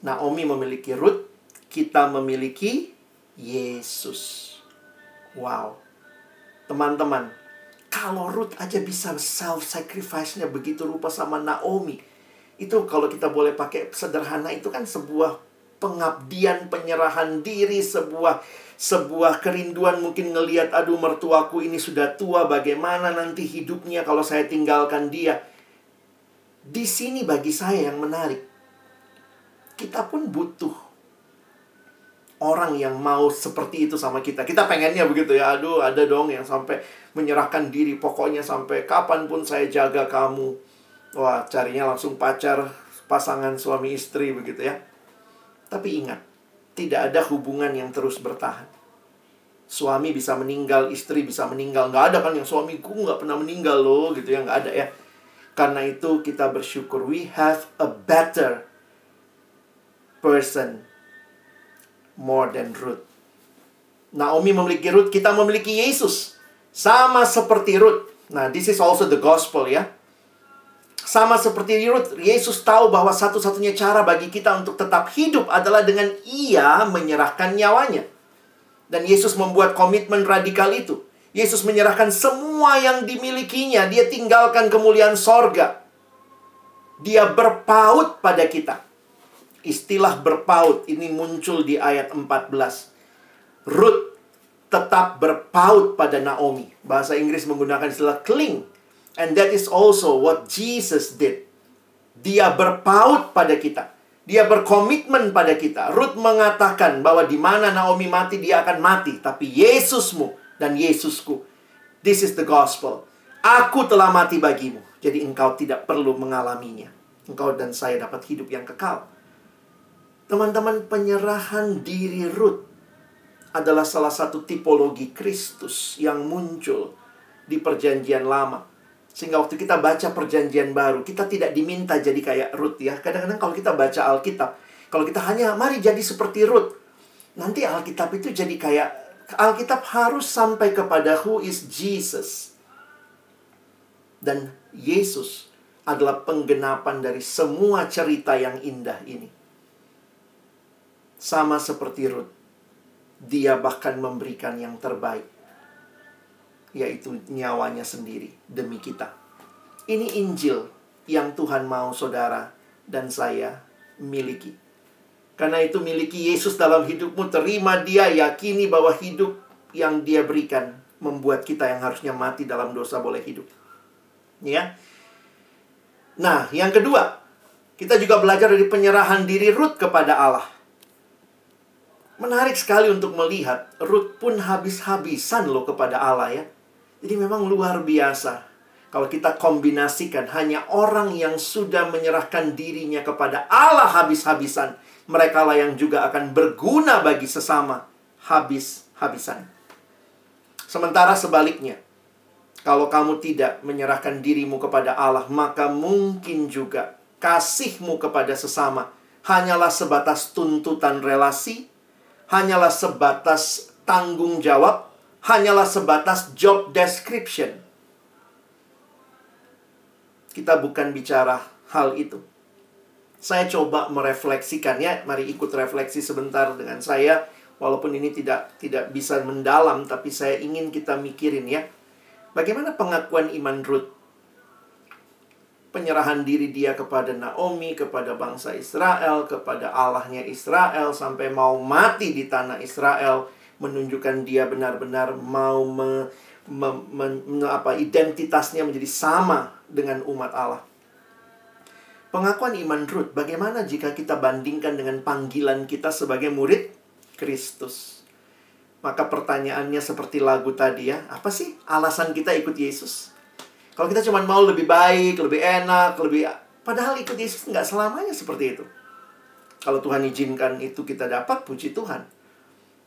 Naomi memiliki Ruth, kita memiliki Yesus. Wow. Teman-teman, kalau Ruth aja bisa self-sacrifice-nya begitu rupa sama Naomi, itu kalau kita boleh pakai sederhana itu kan sebuah pengabdian, penyerahan diri, sebuah sebuah kerinduan mungkin ngeliat aduh mertuaku ini sudah tua bagaimana nanti hidupnya kalau saya tinggalkan dia. Di sini bagi saya yang menarik. Kita pun butuh orang yang mau seperti itu sama kita. Kita pengennya begitu ya. Aduh, ada dong yang sampai menyerahkan diri pokoknya sampai kapan pun saya jaga kamu. Wah, carinya langsung pacar, pasangan suami istri begitu ya. Tapi ingat, tidak ada hubungan yang terus bertahan. Suami bisa meninggal, istri bisa meninggal. Nggak ada kan yang suamiku nggak pernah meninggal loh gitu ya. Nggak ada ya. Karena itu kita bersyukur. We have a better person more than Ruth. Naomi memiliki Ruth, kita memiliki Yesus. Sama seperti Ruth. Nah, this is also the gospel ya. Sama seperti Ruth, Yesus tahu bahwa satu-satunya cara bagi kita untuk tetap hidup adalah dengan ia menyerahkan nyawanya. Dan Yesus membuat komitmen radikal itu. Yesus menyerahkan semua yang dimilikinya. Dia tinggalkan kemuliaan sorga. Dia berpaut pada kita. Istilah berpaut ini muncul di ayat 14. Ruth tetap berpaut pada Naomi. Bahasa Inggris menggunakan istilah cling. And that is also what Jesus did. Dia berpaut pada kita. Dia berkomitmen pada kita. Ruth mengatakan bahwa di mana Naomi mati, dia akan mati. Tapi Yesusmu dan Yesusku. This is the gospel. Aku telah mati bagimu. Jadi engkau tidak perlu mengalaminya. Engkau dan saya dapat hidup yang kekal. Teman-teman, penyerahan diri Ruth adalah salah satu tipologi Kristus yang muncul di perjanjian lama. Sehingga waktu kita baca perjanjian baru, kita tidak diminta jadi kayak Ruth ya. Kadang-kadang kalau kita baca Alkitab, kalau kita hanya mari jadi seperti Ruth, nanti Alkitab itu jadi kayak Alkitab harus sampai kepada who is Jesus. Dan Yesus adalah penggenapan dari semua cerita yang indah ini. Sama seperti Ruth. Dia bahkan memberikan yang terbaik. Yaitu nyawanya sendiri demi kita. Ini Injil yang Tuhan mau saudara dan saya miliki. Karena itu miliki Yesus dalam hidupmu, terima dia, yakini bahwa hidup yang dia berikan membuat kita yang harusnya mati dalam dosa boleh hidup. Ya. Nah, yang kedua, kita juga belajar dari penyerahan diri Ruth kepada Allah. Menarik sekali untuk melihat Ruth pun habis-habisan loh kepada Allah ya. Jadi memang luar biasa. Kalau kita kombinasikan hanya orang yang sudah menyerahkan dirinya kepada Allah habis-habisan mereka lah yang juga akan berguna bagi sesama habis-habisan. Sementara sebaliknya, kalau kamu tidak menyerahkan dirimu kepada Allah, maka mungkin juga kasihmu kepada sesama hanyalah sebatas tuntutan relasi, hanyalah sebatas tanggung jawab, hanyalah sebatas job description. Kita bukan bicara hal itu saya coba merefleksikan ya. Mari ikut refleksi sebentar dengan saya. Walaupun ini tidak tidak bisa mendalam, tapi saya ingin kita mikirin ya. Bagaimana pengakuan iman Ruth? Penyerahan diri dia kepada Naomi, kepada bangsa Israel, kepada Allahnya Israel, sampai mau mati di tanah Israel, menunjukkan dia benar-benar mau me, me, me, me, apa, identitasnya menjadi sama dengan umat Allah. Pengakuan iman Ruth, bagaimana jika kita bandingkan dengan panggilan kita sebagai murid Kristus? Maka pertanyaannya seperti lagu tadi ya, apa sih alasan kita ikut Yesus? Kalau kita cuma mau lebih baik, lebih enak, lebih... Padahal ikut Yesus nggak selamanya seperti itu. Kalau Tuhan izinkan itu kita dapat, puji Tuhan.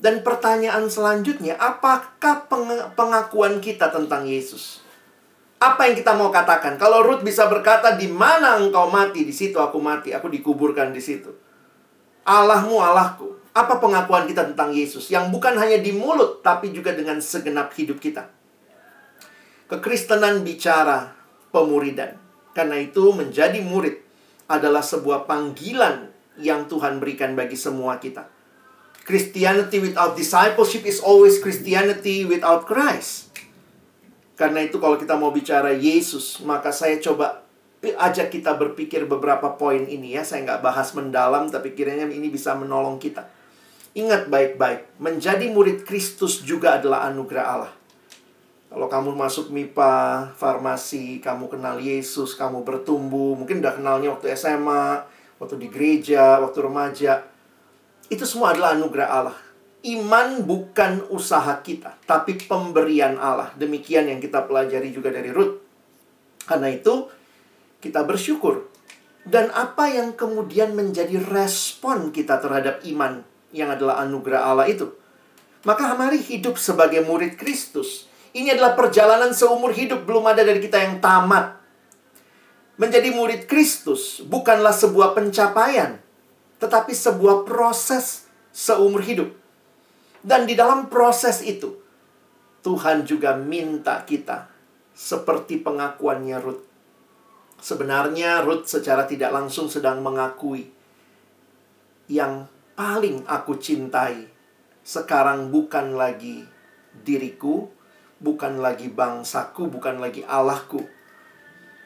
Dan pertanyaan selanjutnya, apakah pengakuan kita tentang Yesus? Apa yang kita mau katakan? Kalau Ruth bisa berkata, di mana engkau mati, di situ aku mati, aku dikuburkan di situ. Allahmu Allahku. Apa pengakuan kita tentang Yesus? Yang bukan hanya di mulut, tapi juga dengan segenap hidup kita. Kekristenan bicara pemuridan. Karena itu menjadi murid adalah sebuah panggilan yang Tuhan berikan bagi semua kita. Christianity without discipleship is always Christianity without Christ. Karena itu kalau kita mau bicara Yesus, maka saya coba ajak kita berpikir beberapa poin ini ya. Saya nggak bahas mendalam, tapi kiranya ini bisa menolong kita. Ingat baik-baik, menjadi murid Kristus juga adalah anugerah Allah. Kalau kamu masuk MIPA, farmasi, kamu kenal Yesus, kamu bertumbuh, mungkin udah kenalnya waktu SMA, waktu di gereja, waktu remaja. Itu semua adalah anugerah Allah. Iman bukan usaha kita, tapi pemberian Allah. Demikian yang kita pelajari juga dari Ruth. Karena itu, kita bersyukur. Dan apa yang kemudian menjadi respon kita terhadap iman yang adalah anugerah Allah itu? Maka mari hidup sebagai murid Kristus. Ini adalah perjalanan seumur hidup, belum ada dari kita yang tamat. Menjadi murid Kristus bukanlah sebuah pencapaian, tetapi sebuah proses seumur hidup. Dan di dalam proses itu, Tuhan juga minta kita seperti pengakuannya Ruth. Sebenarnya Ruth secara tidak langsung sedang mengakui yang paling aku cintai sekarang bukan lagi diriku, bukan lagi bangsaku, bukan lagi Allahku.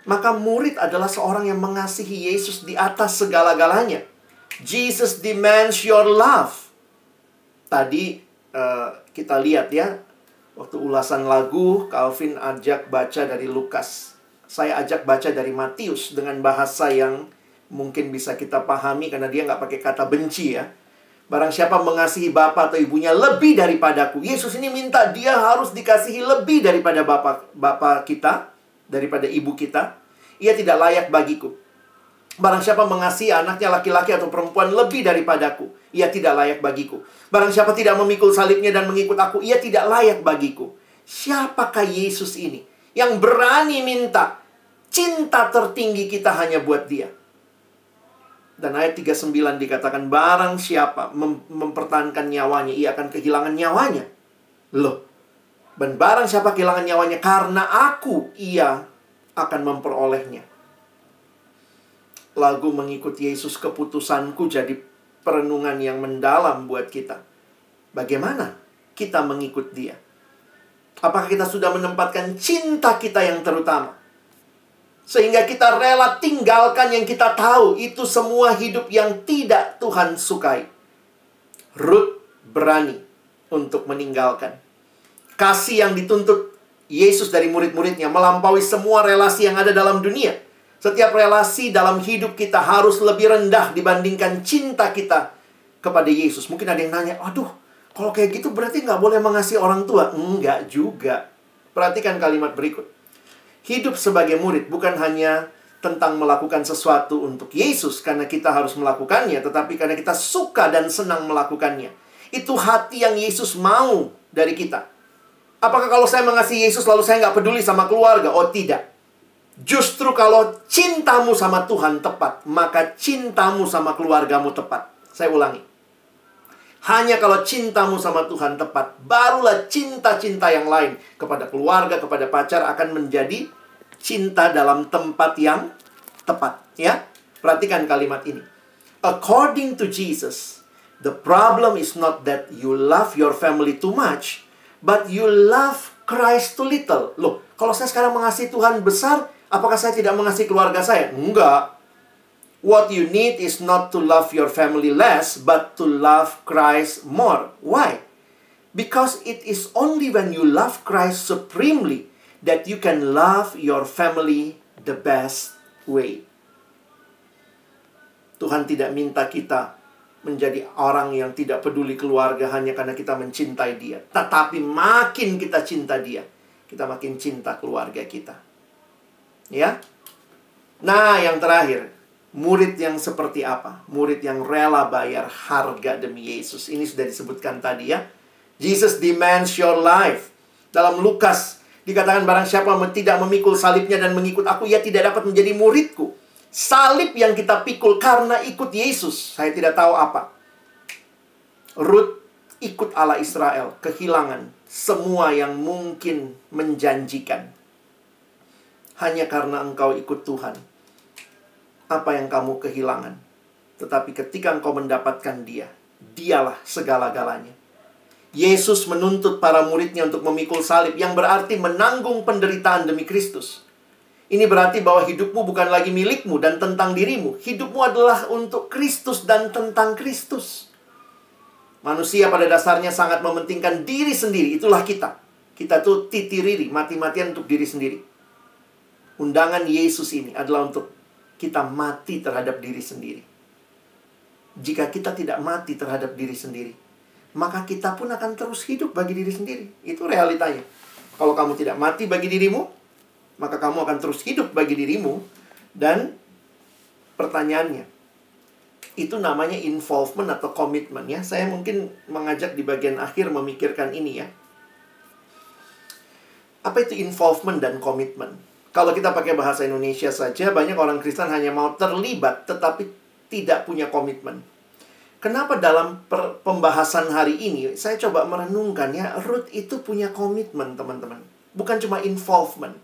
Maka murid adalah seorang yang mengasihi Yesus di atas segala-galanya. Jesus demands your love. Tadi uh, kita lihat ya, waktu ulasan lagu, Calvin ajak baca dari Lukas. Saya ajak baca dari Matius dengan bahasa yang mungkin bisa kita pahami karena dia nggak pakai kata benci ya. Barang siapa mengasihi bapak atau ibunya lebih daripadaku. Yesus ini minta dia harus dikasihi lebih daripada bapak bapak kita, daripada ibu kita. Ia tidak layak bagiku. Barang siapa mengasihi anaknya laki-laki atau perempuan lebih daripadaku, ia tidak layak bagiku. Barang siapa tidak memikul salibnya dan mengikut aku, ia tidak layak bagiku. Siapakah Yesus ini yang berani minta cinta tertinggi kita hanya buat dia? Dan ayat 39 dikatakan barang siapa mem mempertahankan nyawanya, ia akan kehilangan nyawanya. Loh. Dan barang siapa kehilangan nyawanya karena aku, ia akan memperolehnya. Lagu mengikut Yesus keputusanku jadi perenungan yang mendalam buat kita. Bagaimana kita mengikut dia? Apakah kita sudah menempatkan cinta kita yang terutama? Sehingga kita rela tinggalkan yang kita tahu itu semua hidup yang tidak Tuhan sukai. Ruth berani untuk meninggalkan. Kasih yang dituntut Yesus dari murid-muridnya melampaui semua relasi yang ada dalam dunia. Setiap relasi dalam hidup kita harus lebih rendah dibandingkan cinta kita kepada Yesus. Mungkin ada yang nanya, aduh, kalau kayak gitu berarti nggak boleh mengasihi orang tua. Enggak juga. Perhatikan kalimat berikut. Hidup sebagai murid bukan hanya tentang melakukan sesuatu untuk Yesus karena kita harus melakukannya, tetapi karena kita suka dan senang melakukannya. Itu hati yang Yesus mau dari kita. Apakah kalau saya mengasihi Yesus lalu saya nggak peduli sama keluarga? Oh tidak. Justru kalau cintamu sama Tuhan tepat, maka cintamu sama keluargamu tepat. Saya ulangi. Hanya kalau cintamu sama Tuhan tepat, barulah cinta-cinta yang lain kepada keluarga, kepada pacar akan menjadi cinta dalam tempat yang tepat, ya. Perhatikan kalimat ini. According to Jesus, the problem is not that you love your family too much, but you love Christ too little. Loh, kalau saya sekarang mengasihi Tuhan besar, apakah saya tidak mengasihi keluarga saya? Enggak. What you need is not to love your family less, but to love Christ more. Why? Because it is only when you love Christ supremely that you can love your family the best way. Tuhan tidak minta kita menjadi orang yang tidak peduli keluarga hanya karena kita mencintai Dia, tetapi makin kita cinta Dia, kita makin cinta keluarga kita. Ya. Nah, yang terakhir, murid yang seperti apa? Murid yang rela bayar harga demi Yesus. Ini sudah disebutkan tadi ya. Jesus demands your life. Dalam Lukas dikatakan barang siapa tidak memikul salibnya dan mengikut aku, ia tidak dapat menjadi muridku. Salib yang kita pikul karena ikut Yesus. Saya tidak tahu apa. Ruth ikut Allah Israel, kehilangan semua yang mungkin menjanjikan. Hanya karena engkau ikut Tuhan. Apa yang kamu kehilangan. Tetapi ketika engkau mendapatkan dia, dialah segala-galanya. Yesus menuntut para muridnya untuk memikul salib yang berarti menanggung penderitaan demi Kristus. Ini berarti bahwa hidupmu bukan lagi milikmu dan tentang dirimu. Hidupmu adalah untuk Kristus dan tentang Kristus. Manusia pada dasarnya sangat mementingkan diri sendiri. Itulah kita. Kita tuh titiriri, mati-matian untuk diri sendiri. Undangan Yesus ini adalah untuk kita mati terhadap diri sendiri. Jika kita tidak mati terhadap diri sendiri, maka kita pun akan terus hidup bagi diri sendiri. Itu realitanya. Kalau kamu tidak mati bagi dirimu, maka kamu akan terus hidup bagi dirimu dan pertanyaannya itu namanya involvement atau komitmen ya saya mungkin mengajak di bagian akhir memikirkan ini ya apa itu involvement dan komitmen kalau kita pakai bahasa Indonesia saja banyak orang Kristen hanya mau terlibat tetapi tidak punya komitmen. Kenapa dalam pembahasan hari ini saya coba merenungkan ya itu punya komitmen teman-teman. Bukan cuma involvement.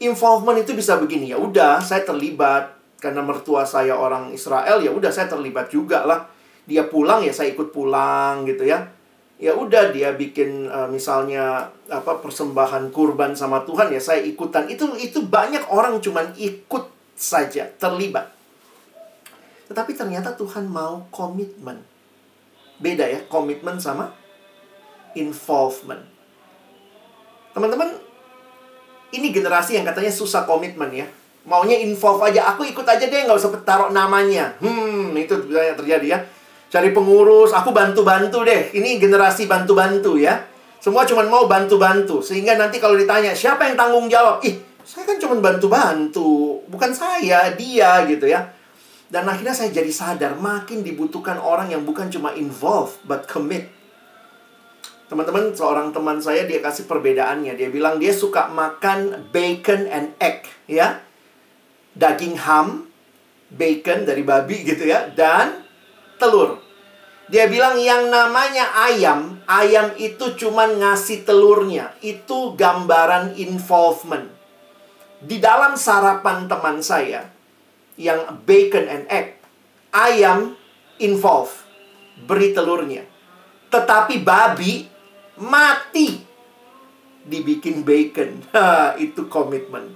Involvement itu bisa begini ya udah saya terlibat karena mertua saya orang Israel ya udah saya terlibat juga lah. Dia pulang ya saya ikut pulang gitu ya ya udah dia bikin uh, misalnya apa persembahan kurban sama Tuhan ya saya ikutan. Itu itu banyak orang cuman ikut saja terlibat. Tetapi ternyata Tuhan mau komitmen. Beda ya komitmen sama involvement. Teman-teman ini generasi yang katanya susah komitmen ya. Maunya involve aja aku ikut aja deh nggak usah taruh namanya. Hmm itu banyak terjadi ya cari pengurus, aku bantu-bantu deh. Ini generasi bantu-bantu ya. Semua cuma mau bantu-bantu. Sehingga nanti kalau ditanya, siapa yang tanggung jawab? Ih, saya kan cuma bantu-bantu. Bukan saya, dia gitu ya. Dan akhirnya saya jadi sadar, makin dibutuhkan orang yang bukan cuma involve, but commit. Teman-teman, seorang teman saya, dia kasih perbedaannya. Dia bilang dia suka makan bacon and egg, ya. Daging ham, bacon dari babi gitu ya, dan telur. Dia bilang yang namanya ayam, ayam itu cuman ngasih telurnya. Itu gambaran involvement. Di dalam sarapan teman saya, yang bacon and egg, ayam involve, beri telurnya. Tetapi babi mati dibikin bacon. itu komitmen.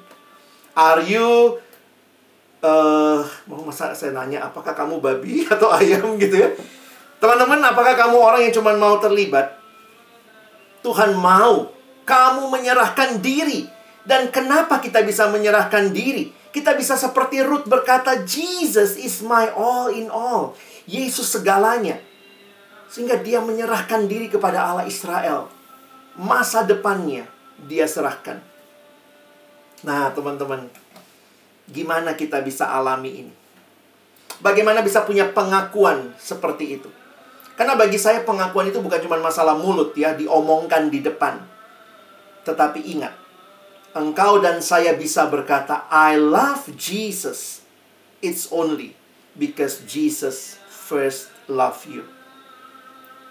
Are you uh, mau masa saya nanya apakah kamu babi atau ayam gitu ya? Teman-teman, apakah kamu orang yang cuma mau terlibat? Tuhan mau kamu menyerahkan diri. Dan kenapa kita bisa menyerahkan diri? Kita bisa seperti Ruth berkata, Jesus is my all in all. Yesus segalanya. Sehingga dia menyerahkan diri kepada Allah Israel. Masa depannya dia serahkan. Nah, teman-teman, gimana kita bisa alami ini? Bagaimana bisa punya pengakuan seperti itu? Karena bagi saya pengakuan itu bukan cuma masalah mulut ya, diomongkan di depan. Tetapi ingat, engkau dan saya bisa berkata, I love Jesus. It's only because Jesus first love you.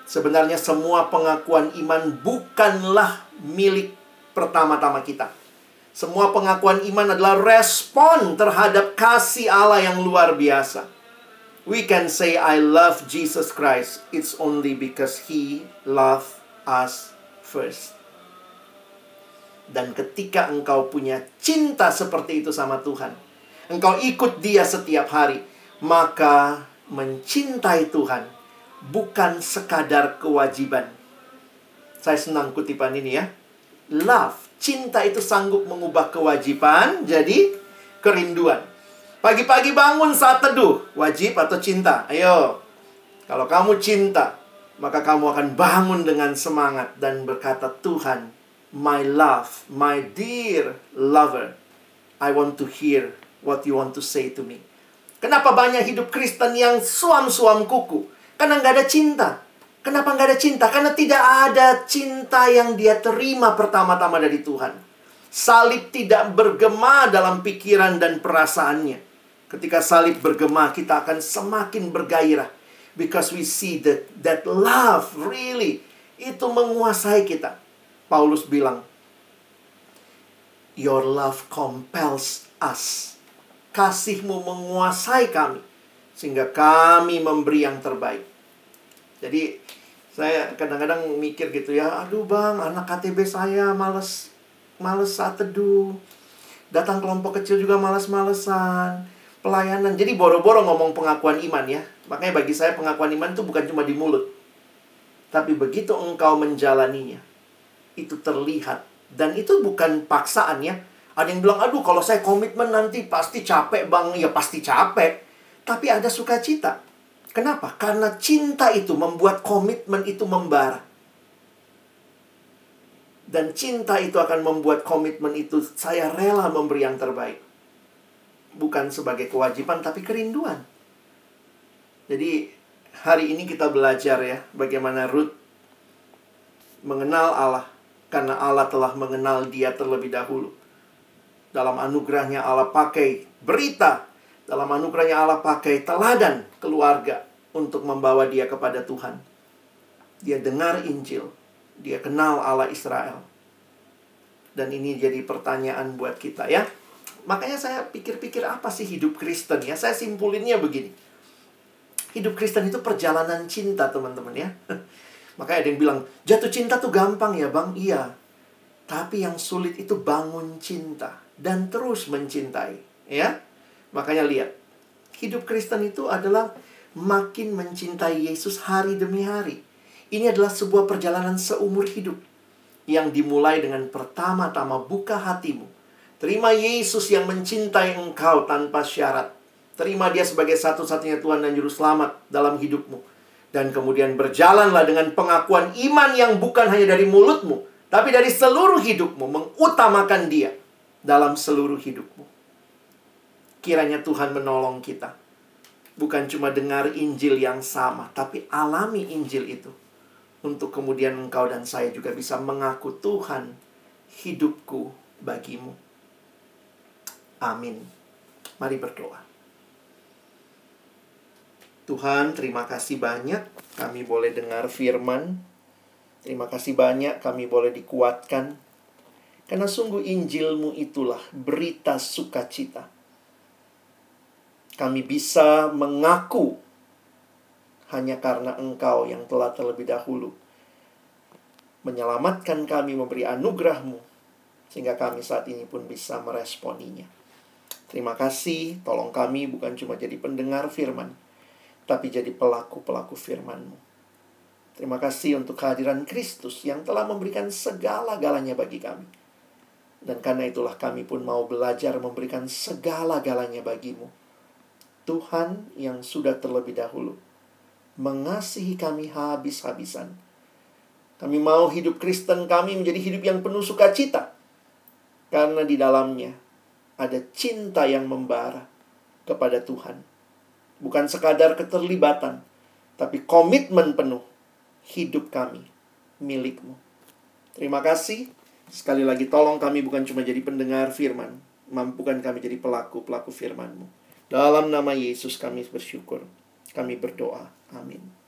Sebenarnya semua pengakuan iman bukanlah milik pertama-tama kita. Semua pengakuan iman adalah respon terhadap kasih Allah yang luar biasa we can say I love Jesus Christ, it's only because He loved us first. Dan ketika engkau punya cinta seperti itu sama Tuhan, engkau ikut Dia setiap hari, maka mencintai Tuhan bukan sekadar kewajiban. Saya senang kutipan ini ya. Love, cinta itu sanggup mengubah kewajiban jadi kerinduan. Pagi-pagi bangun saat teduh, wajib atau cinta? Ayo. Kalau kamu cinta, maka kamu akan bangun dengan semangat dan berkata, "Tuhan, my love, my dear lover, I want to hear what you want to say to me." Kenapa banyak hidup Kristen yang suam-suam kuku? Karena nggak ada cinta. Kenapa nggak ada cinta? Karena tidak ada cinta yang dia terima pertama-tama dari Tuhan. Salib tidak bergema dalam pikiran dan perasaannya. Ketika salib bergema, kita akan semakin bergairah. Because we see that, that love really itu menguasai kita. Paulus bilang, Your love compels us. Kasihmu menguasai kami. Sehingga kami memberi yang terbaik. Jadi, saya kadang-kadang mikir gitu ya, aduh bang, anak KTB saya males, males saat teduh. Datang kelompok kecil juga males-malesan pelayanan. Jadi boro-boro ngomong pengakuan iman ya. Makanya bagi saya pengakuan iman itu bukan cuma di mulut. Tapi begitu engkau menjalaninya, itu terlihat. Dan itu bukan paksaan ya. Ada yang bilang, aduh kalau saya komitmen nanti pasti capek bang. Ya pasti capek. Tapi ada sukacita. Kenapa? Karena cinta itu membuat komitmen itu membara. Dan cinta itu akan membuat komitmen itu saya rela memberi yang terbaik bukan sebagai kewajiban tapi kerinduan. Jadi hari ini kita belajar ya bagaimana Ruth mengenal Allah karena Allah telah mengenal dia terlebih dahulu. Dalam anugerahnya Allah pakai berita, dalam anugerahnya Allah pakai teladan keluarga untuk membawa dia kepada Tuhan. Dia dengar Injil, dia kenal Allah Israel. Dan ini jadi pertanyaan buat kita ya. Makanya saya pikir-pikir apa sih hidup Kristen ya? Saya simpulinnya begini. Hidup Kristen itu perjalanan cinta, teman-teman ya. Makanya ada yang bilang, jatuh cinta tuh gampang ya bang? Iya. Tapi yang sulit itu bangun cinta. Dan terus mencintai. Ya. Makanya lihat. Hidup Kristen itu adalah makin mencintai Yesus hari demi hari. Ini adalah sebuah perjalanan seumur hidup. Yang dimulai dengan pertama-tama buka hatimu. Terima Yesus yang mencintai engkau tanpa syarat. Terima dia sebagai satu-satunya Tuhan dan Juru Selamat dalam hidupmu. Dan kemudian berjalanlah dengan pengakuan iman yang bukan hanya dari mulutmu, tapi dari seluruh hidupmu, mengutamakan dia dalam seluruh hidupmu. Kiranya Tuhan menolong kita. Bukan cuma dengar Injil yang sama, tapi alami Injil itu. Untuk kemudian engkau dan saya juga bisa mengaku Tuhan, hidupku bagimu. Amin. Mari berdoa. Tuhan, terima kasih banyak kami boleh dengar firman. Terima kasih banyak kami boleh dikuatkan. Karena sungguh Injilmu itulah berita sukacita. Kami bisa mengaku hanya karena Engkau yang telah terlebih dahulu menyelamatkan kami, memberi anugerahmu, sehingga kami saat ini pun bisa meresponinya. Terima kasih, tolong kami bukan cuma jadi pendengar firman, tapi jadi pelaku-pelaku firman-Mu. Terima kasih untuk kehadiran Kristus yang telah memberikan segala-galanya bagi kami. Dan karena itulah kami pun mau belajar memberikan segala-galanya bagimu. Tuhan yang sudah terlebih dahulu mengasihi kami habis-habisan. Kami mau hidup Kristen kami menjadi hidup yang penuh sukacita. Karena di dalamnya ada cinta yang membara kepada Tuhan Bukan sekadar keterlibatan, tapi komitmen penuh hidup kami milikmu. Terima kasih. Sekali lagi tolong kami bukan cuma jadi pendengar firman, mampukan kami jadi pelaku-pelaku firman-Mu. Dalam nama Yesus kami bersyukur. Kami berdoa. Amin.